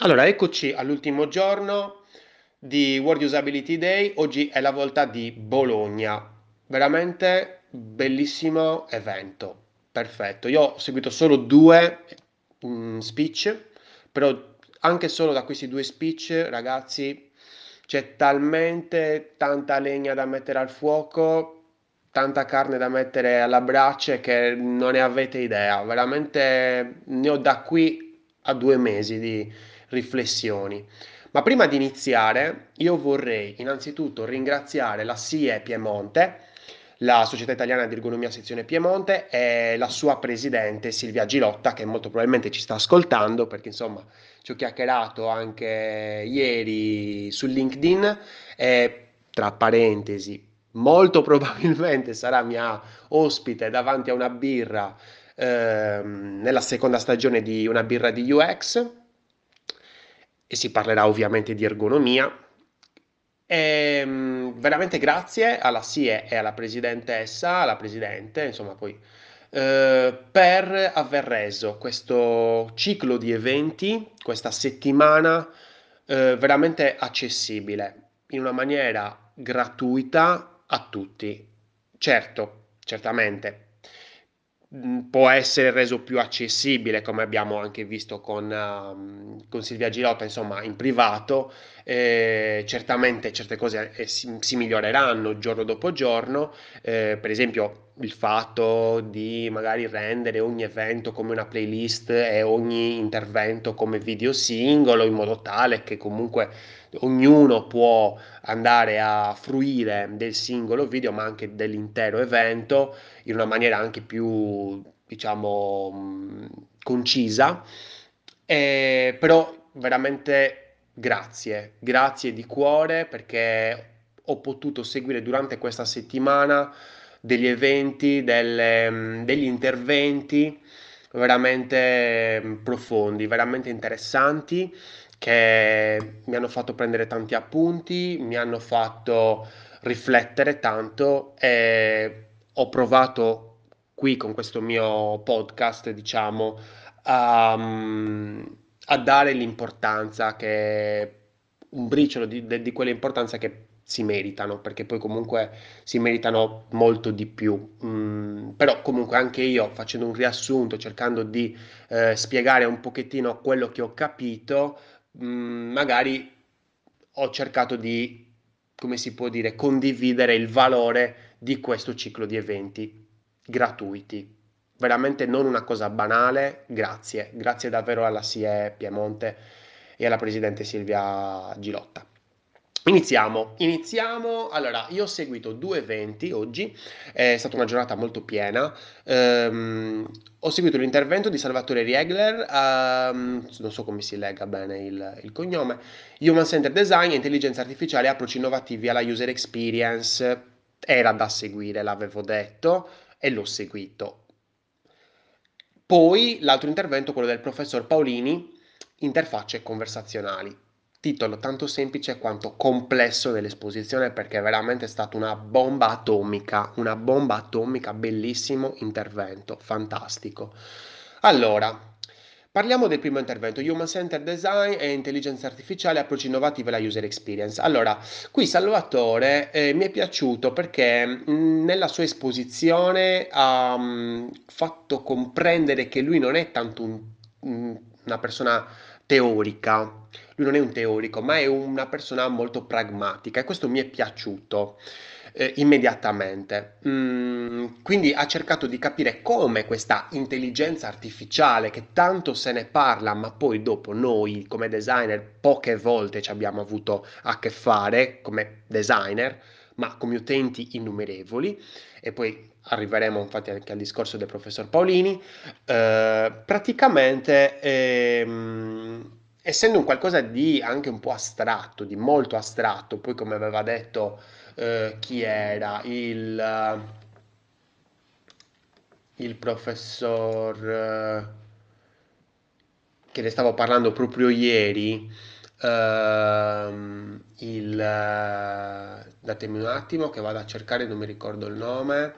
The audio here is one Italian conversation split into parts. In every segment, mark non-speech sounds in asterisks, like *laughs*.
Allora, eccoci all'ultimo giorno di World Usability Day. Oggi è la volta di Bologna. Veramente bellissimo evento. Perfetto. Io ho seguito solo due mm, speech, però anche solo da questi due speech, ragazzi, c'è talmente tanta legna da mettere al fuoco, tanta carne da mettere alla brace che non ne avete idea. Veramente ne ho da qui a due mesi di riflessioni. Ma prima di iniziare, io vorrei innanzitutto ringraziare la SIE Piemonte, la Società Italiana di Ergonomia Sezione Piemonte e la sua presidente Silvia Gilotta, che molto probabilmente ci sta ascoltando, perché insomma ci ho chiacchierato anche ieri su LinkedIn e tra parentesi, molto *laughs* probabilmente sarà mia ospite davanti a una birra ehm, nella seconda stagione di una birra di UX e si parlerà ovviamente di ergonomia. E, ehm, veramente grazie alla SIE e alla presidentessa, alla presidente, insomma, poi eh, per aver reso questo ciclo di eventi, questa settimana, eh, veramente accessibile in una maniera gratuita a tutti. Certo, certamente può essere reso più accessibile, come abbiamo anche visto con, uh, con Silvia Girotta, insomma, in privato. Eh, certamente certe cose eh, si, si, miglioreranno giorno dopo giorno, eh, per esempio il fatto di magari rendere ogni evento come una playlist e ogni intervento come video singolo, in modo tale che comunque ognuno può andare a fruire del singolo video, ma anche dell'intero evento in una maniera anche più, diciamo, concisa. Eh, però veramente grazie, grazie di cuore perché ho potuto seguire durante questa settimana degli eventi, delle, degli interventi veramente profondi, veramente interessanti che mi hanno fatto prendere tanti appunti, mi hanno fatto riflettere tanto e ho provato qui con questo mio podcast, diciamo, a, a dare l'importanza che un briciolo di, di quell'importanza che si meritano, perché poi comunque si meritano molto di più. Mm, però comunque anche io facendo un riassunto, cercando di eh, spiegare un pochettino quello che ho capito, Mm, magari ho cercato di, come si può dire, condividere il valore di questo ciclo di eventi gratuiti. Veramente non una cosa banale, grazie, grazie davvero alla SIE Piemonte e alla Presidente Silvia Gilotta. Iniziamo, iniziamo. Allora, io ho seguito due eventi oggi, è stata una giornata molto piena. Ehm, ho seguito l'intervento di Salvatore Riegler, ehm, non so come si legga bene il, il cognome, Human Center Design, Intelligenza Artificiale Approcci Innovativi alla User Experience. Era da seguire, l'avevo detto, e l'ho seguito. Poi l'altro intervento, quello del professor Paolini, Interfacce conversazionali titolo tanto semplice quanto complesso dell'esposizione perché è veramente stata una bomba atomica, una bomba atomica, bellissimo intervento, fantastico. Allora, Parliamo del primo intervento, Human Centered Design e Intelligenza Artificiale, approcci innovativi alla User Experience. Allora, qui Salvatore eh, mi è piaciuto perché mh, mm, nella sua esposizione ha mh, mm, fatto comprendere che lui non è tanto un, un, una persona teorica, lui non è un teorico, ma è una persona molto pragmatica e questo mi è piaciuto eh, immediatamente. Mm, quindi ha cercato di capire come questa intelligenza artificiale, che tanto se ne parla, ma poi dopo noi come designer poche volte ci abbiamo avuto a che fare come designer, ma come utenti innumerevoli, e poi arriveremo infatti anche al discorso del professor Paolini, eh, praticamente ehm, essendo un qualcosa di anche un po' astratto, di molto astratto, poi come aveva detto eh, chi era? Il, il professor eh, che ne stavo parlando proprio ieri, ehm, il, datemi un attimo che vado a cercare, non mi ricordo il nome,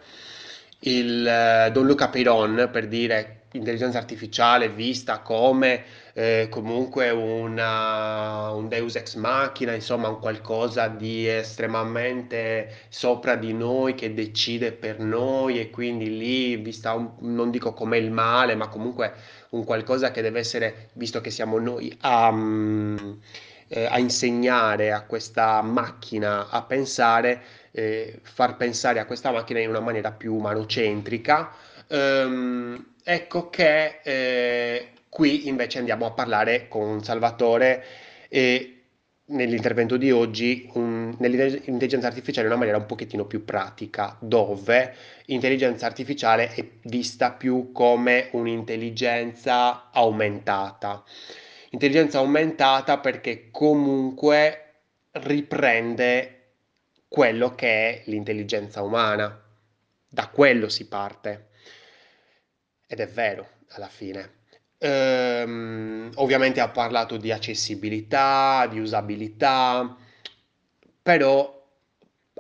il Don Luca Piron per dire intelligenza artificiale vista come eh, comunque una, un Deus ex machina, insomma, un qualcosa di estremamente sopra di noi che decide per noi e quindi lì, vista un, non dico come il male, ma comunque un qualcosa che deve essere, visto che siamo noi a, mm, eh, a insegnare a questa macchina a pensare, eh, far pensare a questa macchina in una maniera più umanocentrica. Ehm, ecco che eh, qui invece andiamo a parlare con Salvatore e nell'intervento di oggi un, nell'intelligenza artificiale in una maniera un pochettino più pratica, dove l'intelligenza artificiale è vista più come un'intelligenza aumentata. Intelligenza aumentata perché comunque riprende quello che è l'intelligenza umana. Da quello si parte. Ed è vero, alla fine. Ehm, ovviamente ha parlato di accessibilità, di usabilità, però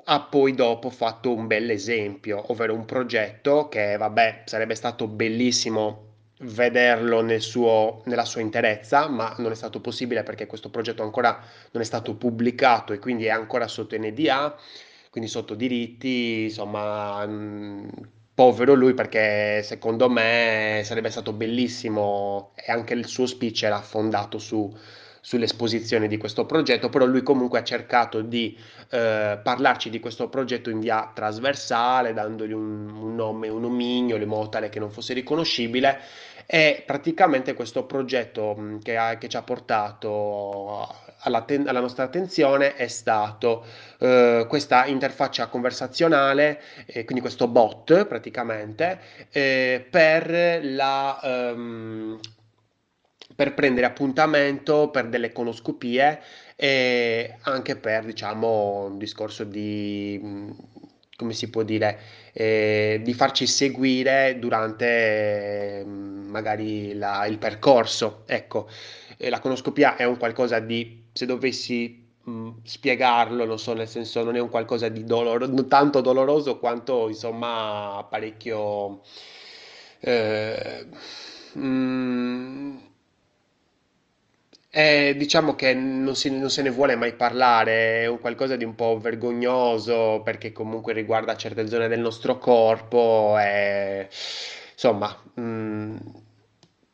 ha poi dopo fatto un bel esempio, ovvero un progetto che, vabbè, sarebbe stato bellissimo vederlo nel suo, nella sua interezza, ma non è stato possibile perché questo progetto ancora non è stato pubblicato e quindi è ancora sotto NDA, quindi sotto diritti, insomma, mh, povero lui perché secondo me sarebbe stato bellissimo e anche il suo speech era fondato su, sull'esposizione di questo progetto, però lui comunque ha cercato di eh, parlarci di questo progetto in via trasversale, dandogli un, un nome, un nomignolo in modo tale che non fosse riconoscibile e praticamente questo progetto che, ha, che ci ha portato alla, ten- alla nostra attenzione è stato eh, questa interfaccia conversazionale, eh, quindi questo bot praticamente, eh, per la... Um, per prendere appuntamento per delle conoscopie e anche per diciamo un discorso di come si può dire, eh, di farci seguire durante eh, magari la, il percorso. Ecco, eh, la conoscopia è un qualcosa di, se dovessi mh, spiegarlo, non so, nel senso non è un qualcosa di doloroso, tanto doloroso quanto insomma parecchio... Eh, mh, eh, diciamo che non, si- non se ne vuole mai parlare, è un qualcosa di un po' vergognoso perché comunque riguarda certe zone del nostro corpo e insomma, mm,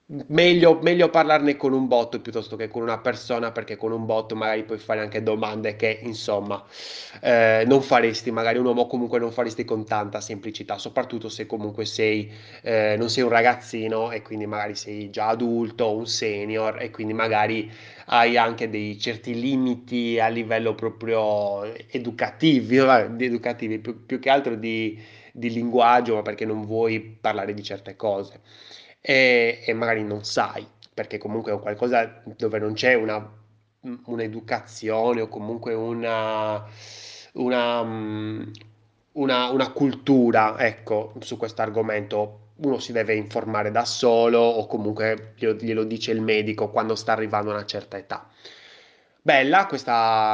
Meglio, meglio parlarne con un bot piuttosto che con una persona, perché con un bot magari puoi fare anche domande che, insomma, eh, non faresti, magari un uomo comunque non faresti con tanta semplicità, soprattutto se comunque sei, eh, non sei un ragazzino e quindi magari sei già adulto, un senior e quindi magari hai anche dei certi limiti a livello proprio educativi, educativi più, più che altro di, di linguaggio, ma perché non vuoi parlare di certe cose e, e magari non sai, perché comunque è qualcosa dove non c'è una, un'educazione o comunque una, una, una, una cultura, ecco, su questo argomento. Uno si deve informare da solo o comunque glielo, glielo dice il medico quando sta arrivando a una certa età. Bella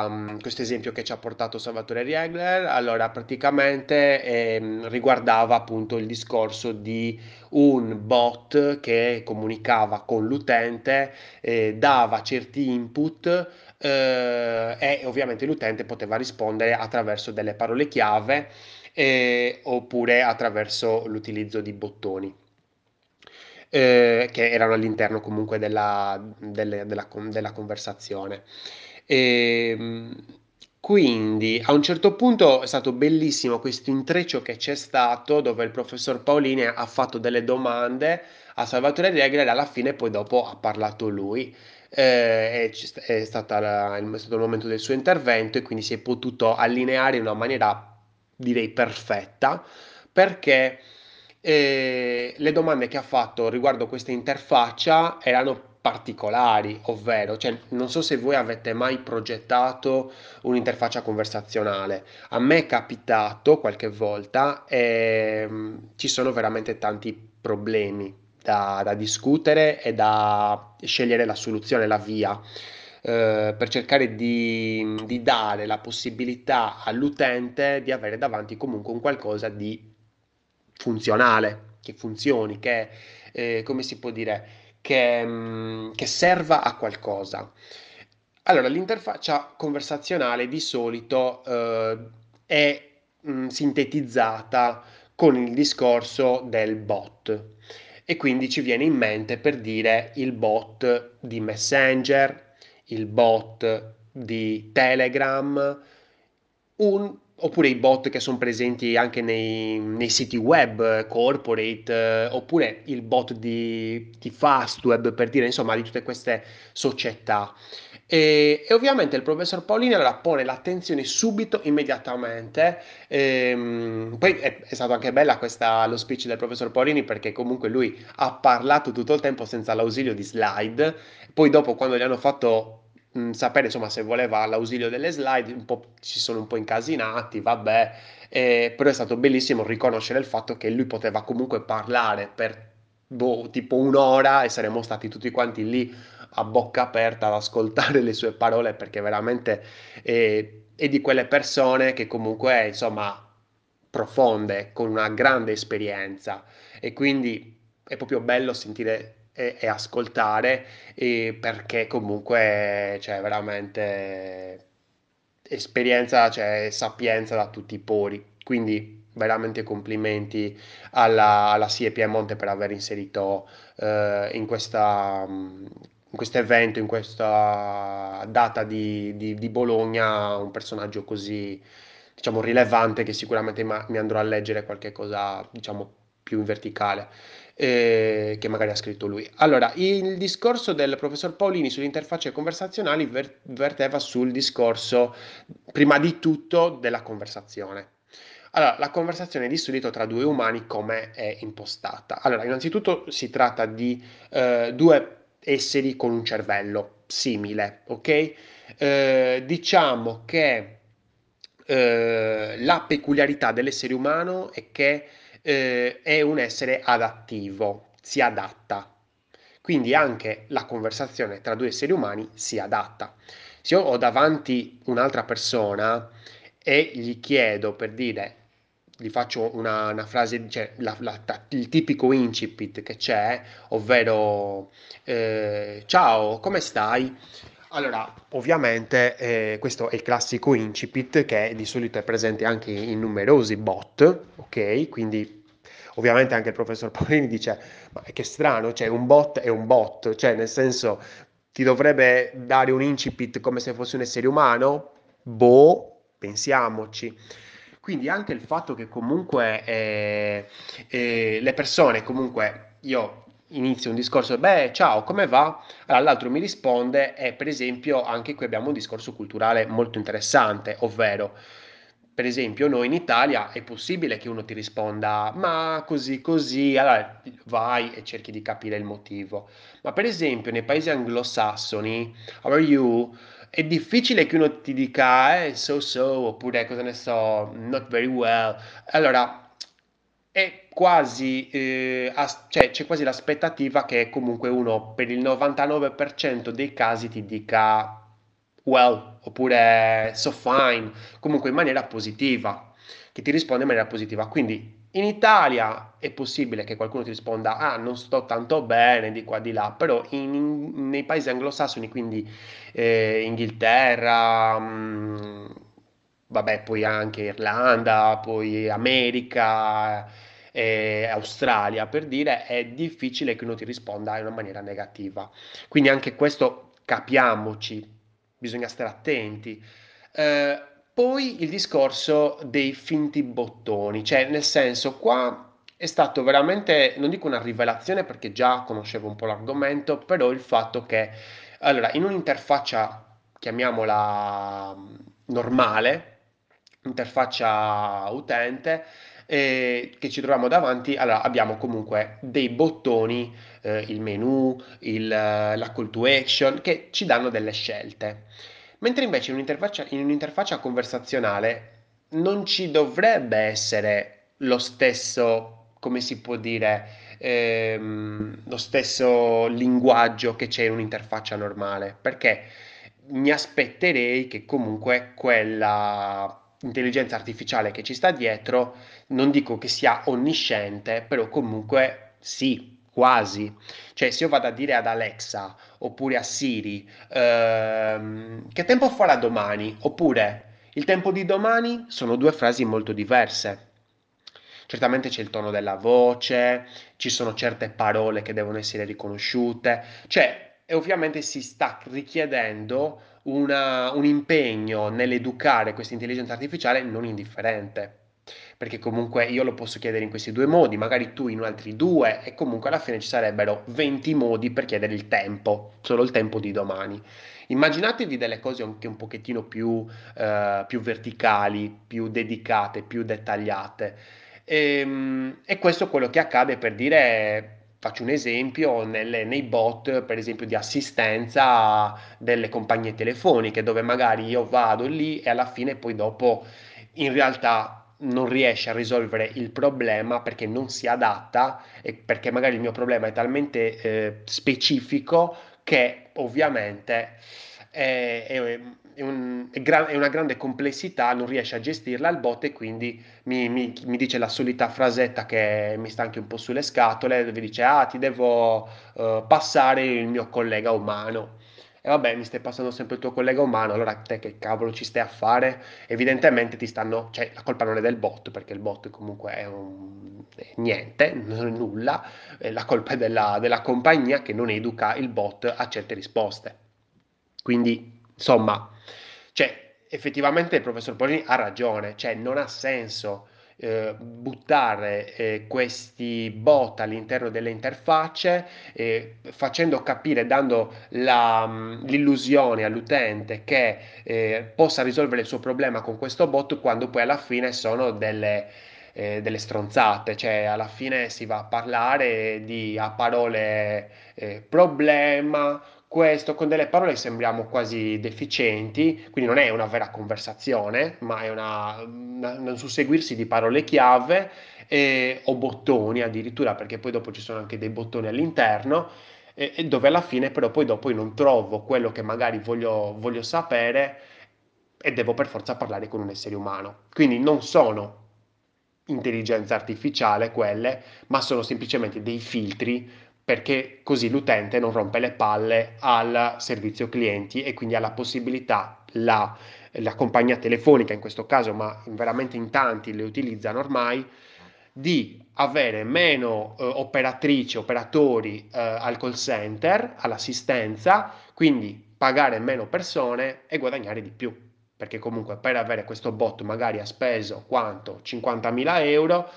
mm, questo esempio che ci ha portato Salvatore Riegler. Allora, praticamente ehm, riguardava appunto il discorso di un bot che comunicava con l'utente, eh, dava certi input eh, e ovviamente l'utente poteva rispondere attraverso delle parole chiave eh, oppure attraverso l'utilizzo di bottoni. Eh, che erano all'interno comunque della, delle- della della conversazione. E, quindi a un certo punto è stato bellissimo questo intreccio che c'è stato dove il professor Paolini ha fatto delle domande a Salvatore Regler e alla fine poi dopo ha parlato lui. Eh, è, è, stata è stato il momento del suo intervento e quindi si è potuto allineare in una maniera direi perfetta perché eh, le domande che ha fatto riguardo questa interfaccia erano particolari, ovvero, cioè, non so se voi avete mai progettato un'interfaccia conversazionale. A me è capitato qualche volta e mm, ci sono veramente tanti problemi da, da discutere e da scegliere la soluzione, la via. eh, per cercare di, di dare la possibilità all'utente di avere davanti comunque un qualcosa di funzionale, che funzioni, che, eh, come si può dire, che, mm, che serva a qualcosa. Allora, l'interfaccia conversazionale di solito eh, è mh, sintetizzata con il discorso del bot e quindi ci viene in mente per dire il bot di Messenger, il bot di Telegram, un Oppure i bot che sono presenti anche nei, nei siti web corporate, eh, oppure il bot di, di Fastweb, per dire insomma di tutte queste società. E, e, ovviamente il professor Paolini allora pone l'attenzione subito, immediatamente. Ehm, poi è, è stata anche bella questa, lo speech del professor Paolini perché comunque lui ha parlato tutto il tempo senza l'ausilio di slide. Poi dopo quando gli hanno fatto mh, sapere insomma se voleva l'ausilio delle slide, ci sono un po' incasinati, vabbè, eh, però è stato bellissimo riconoscere il fatto che lui poteva comunque parlare per boh, tipo un'ora e saremmo stati tutti quanti lì a bocca aperta ad ascoltare *laughs* le sue parole perché veramente eh, è di quelle persone che comunque insomma profonde, con una grande esperienza. E quindi è proprio bello sentire e, e ascoltare e perché comunque c'è veramente esperienza, cioè sapienza da tutti i pori. Quindi veramente complimenti alla, alla SIE Piemonte per aver inserito eh, in questa in questo evento, in questa data di, di, di, Bologna, un personaggio così, diciamo, rilevante che sicuramente ma, mi andrò a leggere qualche cosa, diciamo, più in verticale eh, che magari ha scritto lui. Allora, il discorso del professor Paolini sulle interfacce conversazionali ver- verteva sul discorso, prima di tutto, della conversazione. Allora, la conversazione di solito tra due umani come è impostata? Allora, innanzitutto si tratta di eh, due esseri con un cervello simile, ok? Eh, diciamo che eh, la peculiarità dell'essere umano è che eh, è un essere adattivo, si adatta. Quindi anche la conversazione tra due esseri umani si adatta. Se io ho davanti un'altra persona e gli chiedo per dire, gli faccio una, una frase, cioè la, la, il tipico incipit che c'è, ovvero eh, ciao, come stai? Allora, ovviamente eh, questo è il classico incipit che di solito è presente anche in numerosi bot, ok? Quindi ovviamente anche il professor *laughs* Paolini dice, ma che strano, cioè un bot è un bot, cioè nel senso ti dovrebbe dare un incipit come se fosse un essere umano? Boh, pensiamoci. Quindi anche il fatto che comunque eh, eh, le persone, comunque io inizio un discorso, beh, ciao, come va? Allora, l'altro mi risponde e per esempio anche qui abbiamo un discorso culturale molto interessante, ovvero per esempio noi in Italia è possibile che uno ti risponda ma così così, allora vai e cerchi di capire il motivo. Ma per esempio nei paesi anglosassoni, how are you? È difficile che uno ti dica eh, so so oppure cosa ne so, not very well. Allora è quasi, eh, as- cioè, c'è quasi l'aspettativa che comunque uno per il 99% dei casi ti dica well oppure so fine, comunque in maniera positiva, che ti risponde in maniera positiva. Quindi in Italia è possibile che qualcuno ti risponda ah non sto tanto bene di qua di là, però in, in, nei paesi anglosassoni, quindi eh, Inghilterra, mh, mm, vabbè, poi anche Irlanda, poi America, eh, Australia, per dire, è difficile che uno ti risponda in una maniera negativa. Quindi anche questo capiamoci, bisogna stare attenti. Eh, poi il discorso dei finti bottoni, cioè nel senso qua è stato veramente, non dico una rivelazione perché già conoscevo un po' l'argomento, però il fatto che, allora, in un'interfaccia, chiamiamola normale, interfaccia utente eh, che ci troviamo davanti, allora abbiamo comunque dei bottoni, eh, il menu, il, la call to action, che ci danno delle scelte. Mentre invece in un'interfaccia, in un'interfaccia conversazionale non ci dovrebbe essere lo stesso, come si può dire, ehm, lo stesso linguaggio che c'è in un'interfaccia normale, perché mi aspetterei che comunque quella intelligenza artificiale che ci sta dietro, non dico che sia onnisciente, però comunque sì, quasi. Cioè, se io vado a dire ad Alexa oppure a Siri, ehm, che tempo farà domani? Oppure il tempo di domani sono due frasi molto diverse. Certamente c'è il tono della voce, ci sono certe parole che devono essere riconosciute, cioè, e ovviamente si sta richiedendo una- un impegno nell'educare questa intelligenza artificiale non indifferente. Perché comunque io lo posso chiedere in questi due modi, magari tu in altri due, e comunque alla fine ci sarebbero 20 modi per chiedere il tempo, solo il tempo di domani. Immaginatevi delle cose anche un pochettino più, eh, più verticali, più dedicate, più dettagliate. Ehm, E, questo è quello che accade per dire, faccio un esempio, nelle- nei bot, per esempio, di assistenza delle compagnie telefoniche, dove magari io vado lì e alla fine poi dopo in realtà non riesce a risolvere il problema perché non si adatta e perché magari il mio problema è talmente eh, specifico che ovviamente è, è- è un- gra- è una grande complessità, non riesce a gestirla il bot e quindi mi, mi- mi dice la solita frasetta che mi sta anche un po' sulle scatole, dove dice, ah, ti devo eh, passare il mio collega umano. E vabbè, mi stai passando sempre il tuo collega umano, allora te che cavolo ci stai a fare? Evidentemente ti stanno, cioè la colpa non è del bot, perché il bot comunque è un è niente, non è nulla, eh, la colpa è della, della compagnia che non educa il bot a certe risposte. Quindi, insomma, cioè, effettivamente il professor Polini ha ragione, cioè non ha senso eh, buttare eh, questi bot all'interno delle interfacce, eh, facendo capire, dando la, mh, l'illusione all'utente che eh, possa risolvere il suo problema con questo bot, quando poi alla fine sono delle, eh, delle stronzate, cioè alla fine si va a parlare di a parole eh, problema questo con delle parole sembriamo quasi deficienti, quindi non è una vera conversazione, ma è una, una- un susseguirsi di parole chiave e- o bottoni addirittura, perché poi dopo ci sono anche dei bottoni all'interno, e, e dove alla fine però poi dopo io non trovo quello che magari voglio, voglio sapere e devo per forza parlare con un essere umano. Quindi non sono intelligenza artificiale quelle, ma sono semplicemente dei filtri perché così l'utente non rompe le palle al servizio clienti e quindi ha la possibilità, la, la compagnia telefonica in questo caso, ma veramente in tanti le utilizzano ormai, di avere meno eh, operatrici, operatori eh, al call center, all'assistenza, quindi pagare meno persone e guadagnare di più. Perché comunque per avere questo bot magari ha speso quanto? 50.000 euro,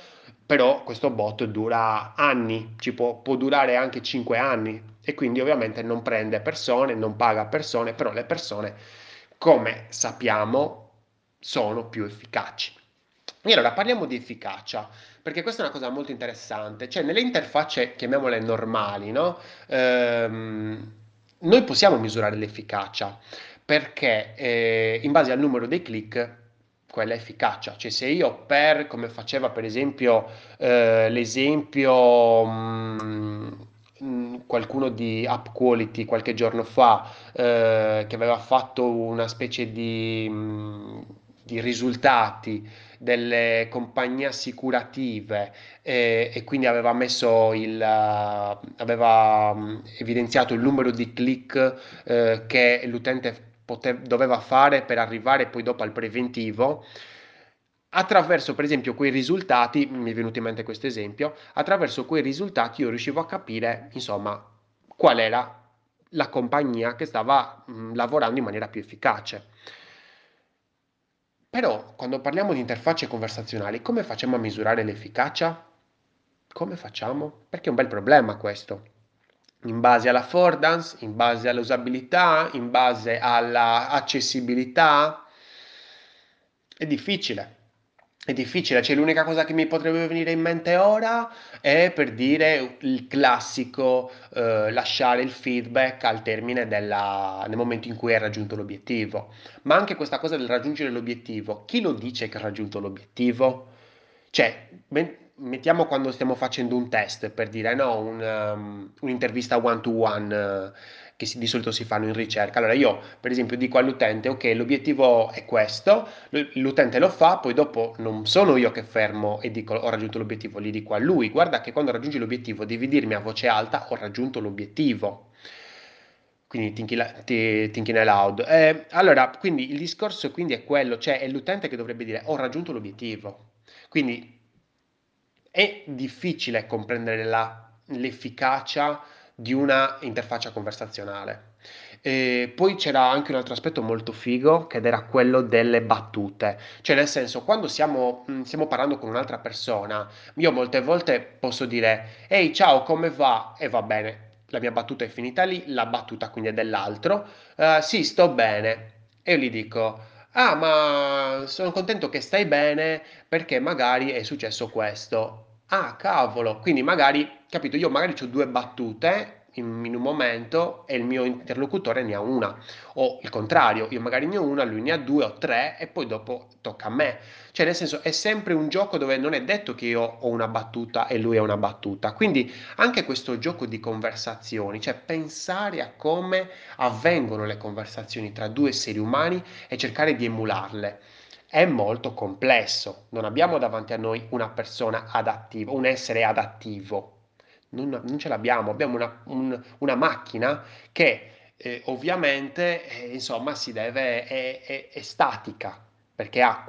però questo bot dura anni, ci può, può durare anche 5 anni e quindi ovviamente non prende persone, non paga persone, però le persone, come sappiamo, sono più efficaci. E allora parliamo di efficacia, perché questa è una cosa molto interessante, cioè nelle interfacce, chiamiamole normali, no? Ehm, noi possiamo misurare l'efficacia perché eh, in base al numero dei click quella efficacia, cioè se io per, come faceva per esempio eh, l'esempio mh, mh, qualcuno di App Quality qualche giorno fa eh, che aveva fatto una specie di, mh, di risultati delle compagnie assicurative eh, e quindi aveva messo il, aveva evidenziato il numero di click eh, che l'utente pote- doveva fare per arrivare poi dopo al preventivo. Attraverso, per esempio, quei risultati, mi è venuto in mente questo esempio, attraverso quei risultati io riuscivo a capire, insomma, qual era la compagnia che stava mh, lavorando in maniera più efficace. Però, quando parliamo di interfacce conversazionali, come facciamo a misurare l'efficacia? Come facciamo? Perché è un bel problema questo. In base alla affordance, in base all'usabilità, in base alla accessibilità, è difficile. È difficile, cioè l'unica cosa che mi potrebbe venire in mente ora è per dire il classico eh, lasciare il feedback al termine della, nel momento in cui hai raggiunto l'obiettivo. Ma anche questa cosa del raggiungere l'obiettivo, chi lo dice che ha raggiunto l'obiettivo? Cioè, men- mettiamo quando stiamo facendo un test per dire no, un, um, un'intervista one to one, che si- di solito si fanno in ricerca. Allora io, per esempio, dico all'utente, ok, l'obiettivo è questo, l'utente lo fa, poi dopo non sono io che fermo e dico ho raggiunto l'obiettivo, gli dico a lui, guarda che quando raggiungi l'obiettivo devi dirmi a voce alta ho raggiunto l'obiettivo. Quindi thinking aloud. Eh, allora, quindi il discorso quindi è quello, cioè è l'utente che dovrebbe dire ho raggiunto l'obiettivo. Quindi è difficile comprendere la- l'efficacia di una interfaccia conversazionale. E poi c'era anche un altro aspetto molto figo, che era quello delle battute. Cioè, nel senso, quando siamo, mh, stiamo parlando con un'altra persona, io molte volte posso dire, ehi, ciao, come va? E va bene. La mia battuta è finita lì, la battuta quindi è dell'altro. "Eh, sì, sto bene. E io gli dico, ah, ma sono contento che stai bene perché magari è successo questo. Ah, cavolo, quindi magari, capito, io magari ho due battute in, in un momento e il mio interlocutore ne ha una, o il contrario, io magari ne ho una, lui ne ha due o tre e poi dopo tocca a me. Cioè, nel senso, è sempre un gioco dove non è detto che io ho una battuta e lui ha una battuta. Quindi anche questo gioco di conversazioni, cioè pensare a come avvengono le conversazioni tra due esseri umani e cercare di emularle è molto complesso. Non abbiamo davanti a noi una persona adattiva, un essere adattivo. Non, non ce l'abbiamo, abbiamo una, un- una macchina che eh, ovviamente eh, insomma si deve, è, è- è statica perché ha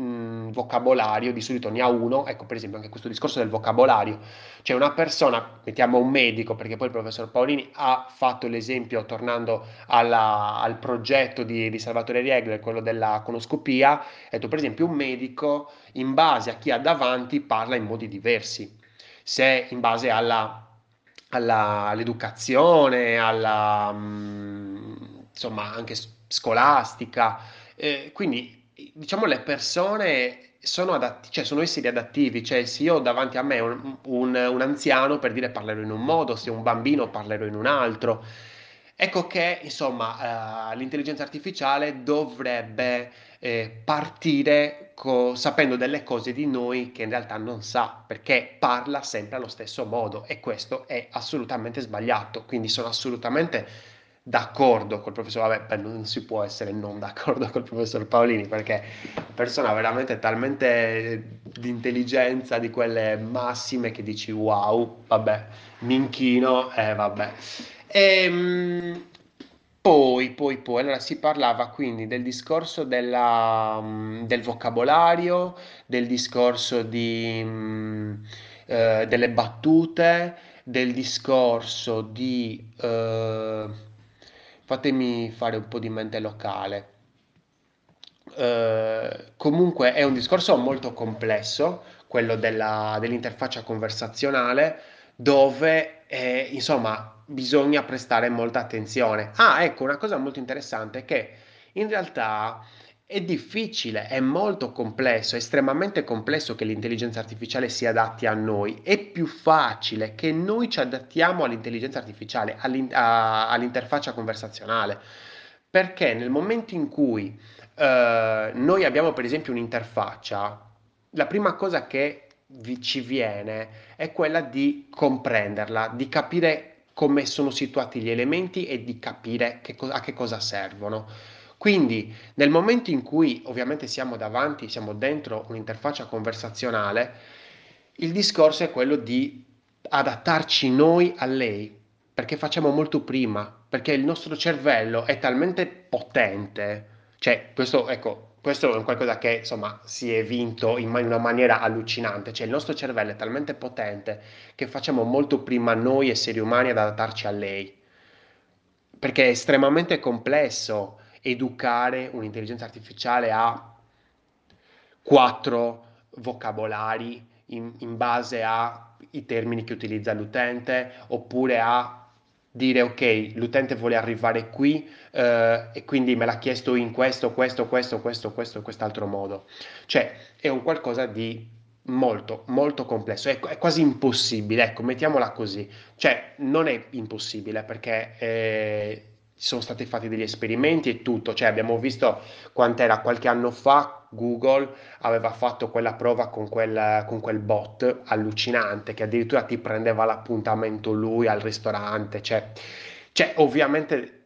quel vocabolario, di solito ne ha uno, ecco per esempio anche questo discorso del vocabolario, c'è una persona, mettiamo un medico, perché poi il professor Paolini ha fatto l'esempio tornando alla- al progetto di, di Salvatore Riegler, quello della conoscopia, ha detto per esempio un medico in base a chi ha davanti parla in modi diversi, se in base alla, alla- all'educazione, alla, mm, insomma anche scolastica, eh, quindi diciamo le persone sono adatti, cioè sono esseri adattivi, cioè se io ho davanti a me un, un- un anziano per dire parlerò in un modo, se un bambino parlerò in un altro. Ecco che, insomma, eh, l'intelligenza artificiale dovrebbe eh, partire co- sapendo delle cose di noi che in realtà non sa, perché parla sempre allo stesso modo e questo è assolutamente sbagliato. Quindi sono assolutamente d'accordo col professor, vabbè, beh, non si può essere non d'accordo col professor Paolini perché persona veramente talmente di intelligenza, di quelle massime che dici wow, vabbè, mi inchino e vabbè. Ehm, poi, poi, poi, allora si parlava quindi del discorso della, del vocabolario, del discorso di, eh, delle battute, del discorso di... eh, fatemi fare un po' di mente locale. Eh, comunque è un discorso molto complesso, quello della- dell'interfaccia conversazionale, dove eh, insomma bisogna prestare molta attenzione. Ah, ecco, una cosa molto interessante è che in realtà è difficile, è molto complesso, è estremamente complesso che l'intelligenza artificiale si adatti a noi. È più facile che noi ci adattiamo all'intelligenza artificiale, all'in- a- all'interfaccia conversazionale. Perché nel momento in cui eh, noi abbiamo per esempio un'interfaccia, la prima cosa che vi- ci viene è quella di comprenderla, di capire come sono situati gli elementi e di capire che co- a che cosa servono. Quindi, nel momento in cui ovviamente siamo davanti, siamo dentro un'interfaccia conversazionale, il discorso è quello di adattarci noi a lei, perché facciamo molto prima, perché il nostro cervello è talmente potente, cioè questo, ecco, questo è qualcosa che insomma si è vinto in una maniera allucinante, cioè il nostro cervello è talmente potente che facciamo molto prima noi esseri umani ad adattarci a lei, perché è estremamente complesso educare un'intelligenza artificiale a quattro vocabolari in, in base ai termini che utilizza l'utente, oppure a dire ok, l'utente vuole arrivare qui eh, e quindi me l'ha chiesto in questo, questo, questo, questo, questo quest'altro modo. Cioè, è un qualcosa di molto, molto complesso, è, è quasi impossibile, ecco, mettiamola così. Cioè, non è impossibile perché eh, sono stati fatti degli esperimenti e tutto, cioè abbiamo visto quant'era qualche anno fa Google aveva fatto quella prova con quel, con quel bot allucinante che addirittura ti prendeva l'appuntamento lui al ristorante, cioè Cioè, ovviamente,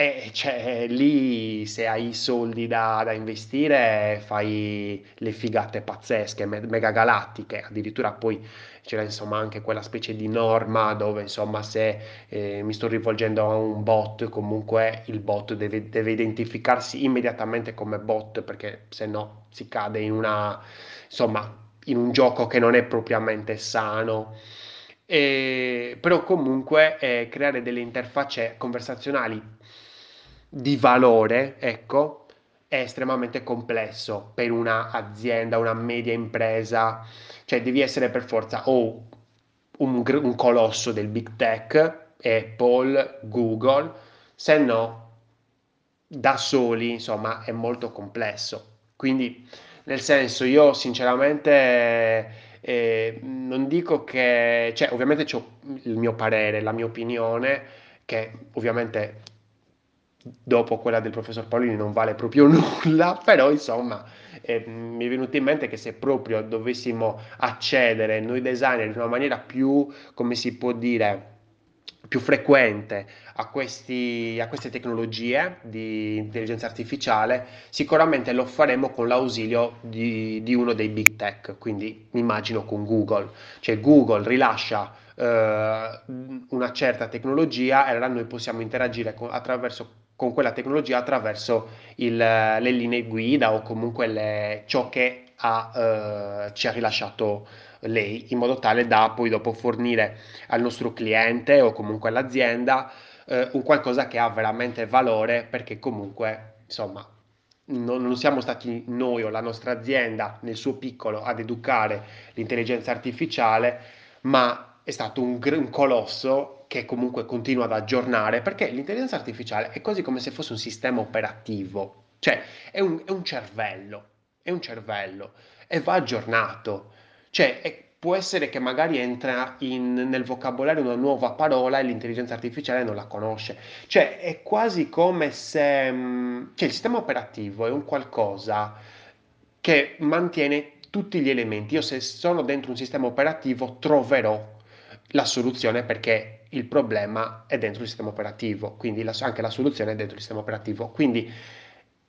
eh, cioè, lì se hai i soldi da, da investire fai le figate pazzesche, me- mega galattiche, addirittura poi c'era insomma anche quella specie di norma dove insomma se eh, mi sto rivolgendo a un bot, comunque il bot deve, deve identificarsi immediatamente come bot perché se no si cade in una, insomma, in un gioco che non è propriamente sano. E, però comunque eh, creare delle interfacce conversazionali di valore, ecco, è estremamente complesso per un'azienda, una media impresa, cioè devi essere per forza o un, un colosso del big tech, Apple, Google, se no da soli, insomma, è molto complesso. Quindi, nel senso, io sinceramente eh, non dico che, cioè, ovviamente ho il mio parere, la mia opinione, che ovviamente dopo quella del professor Paolini non vale proprio *laughs* nulla, però insomma eh, mi è venuto in mente che se proprio dovessimo accedere noi designer in una maniera più, come si può dire, più frequente a, questi, a queste tecnologie di intelligenza artificiale, sicuramente lo faremo con l'ausilio di, di uno dei big tech, quindi mi immagino con Google, cioè Google rilascia eh, una certa tecnologia e allora noi possiamo interagire con, attraverso con quella tecnologia attraverso il, le linee guida o comunque le, ciò che ha, eh, ci ha rilasciato lei, in modo tale da poi dopo fornire al nostro cliente o comunque all'azienda eh, un qualcosa che ha veramente valore perché comunque insomma non, non, siamo stati noi o la nostra azienda nel suo piccolo ad educare l'intelligenza artificiale, ma è stato un, un colosso che comunque continua ad aggiornare, perché l'intelligenza artificiale è quasi come se fosse un sistema operativo, cioè è un, è un cervello, è un cervello e va aggiornato, cioè è, può essere che magari entra in, nel vocabolario una nuova parola e l'intelligenza artificiale non la conosce, cioè è quasi come se mm, cioè, il sistema operativo è un qualcosa che mantiene tutti gli elementi. Io se sono dentro un sistema operativo troverò la soluzione perché il problema è dentro il sistema operativo, quindi la, anche la soluzione è dentro il sistema operativo. Quindi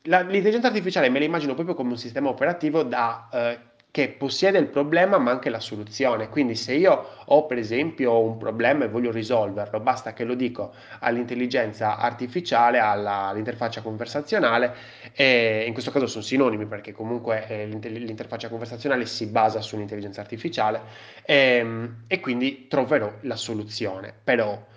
la, l'intelligenza artificiale me la immagino proprio come un sistema operativo da eh, che possiede il problema ma anche la soluzione. Quindi se io ho per esempio un problema e voglio risolverlo, basta che lo dico all'intelligenza artificiale, alla, all'interfaccia conversazionale, e in questo caso sono sinonimi perché comunque eh, l'interfaccia conversazionale si basa su un'intelligenza artificiale e, ehm, e quindi troverò la soluzione. Però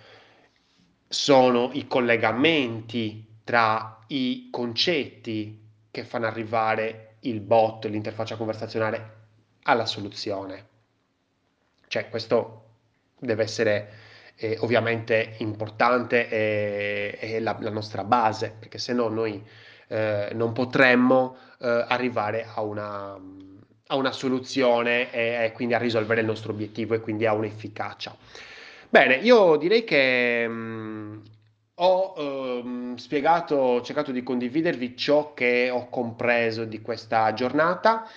sono i collegamenti tra i concetti che fanno arrivare il bot, l'interfaccia conversazionale alla soluzione. Cioè questo deve essere eh, ovviamente importante e, e la, la, nostra base, perché se no noi eh, non potremmo eh, arrivare a una, a una soluzione e, e, quindi a risolvere il nostro obiettivo e quindi a un'efficacia. Bene, io direi che mm, ho ehm, spiegato, ho cercato di condividervi ciò che ho compreso di questa giornata.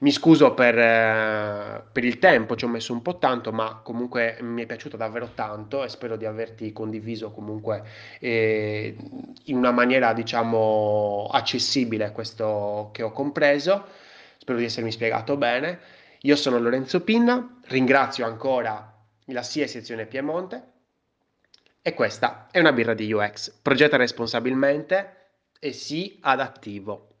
Mi scuso per, eh, per il tempo, ci ho messo un po' tanto, ma comunque mi è piaciuto davvero tanto e spero di averti condiviso comunque eh, in una maniera, diciamo, accessibile questo che ho compreso. Spero di essermi spiegato bene. Io sono Lorenzo Pinna, ringrazio ancora la SIA sezione Piemonte e questa è una birra di UX. Progetta responsabilmente e sii adattivo.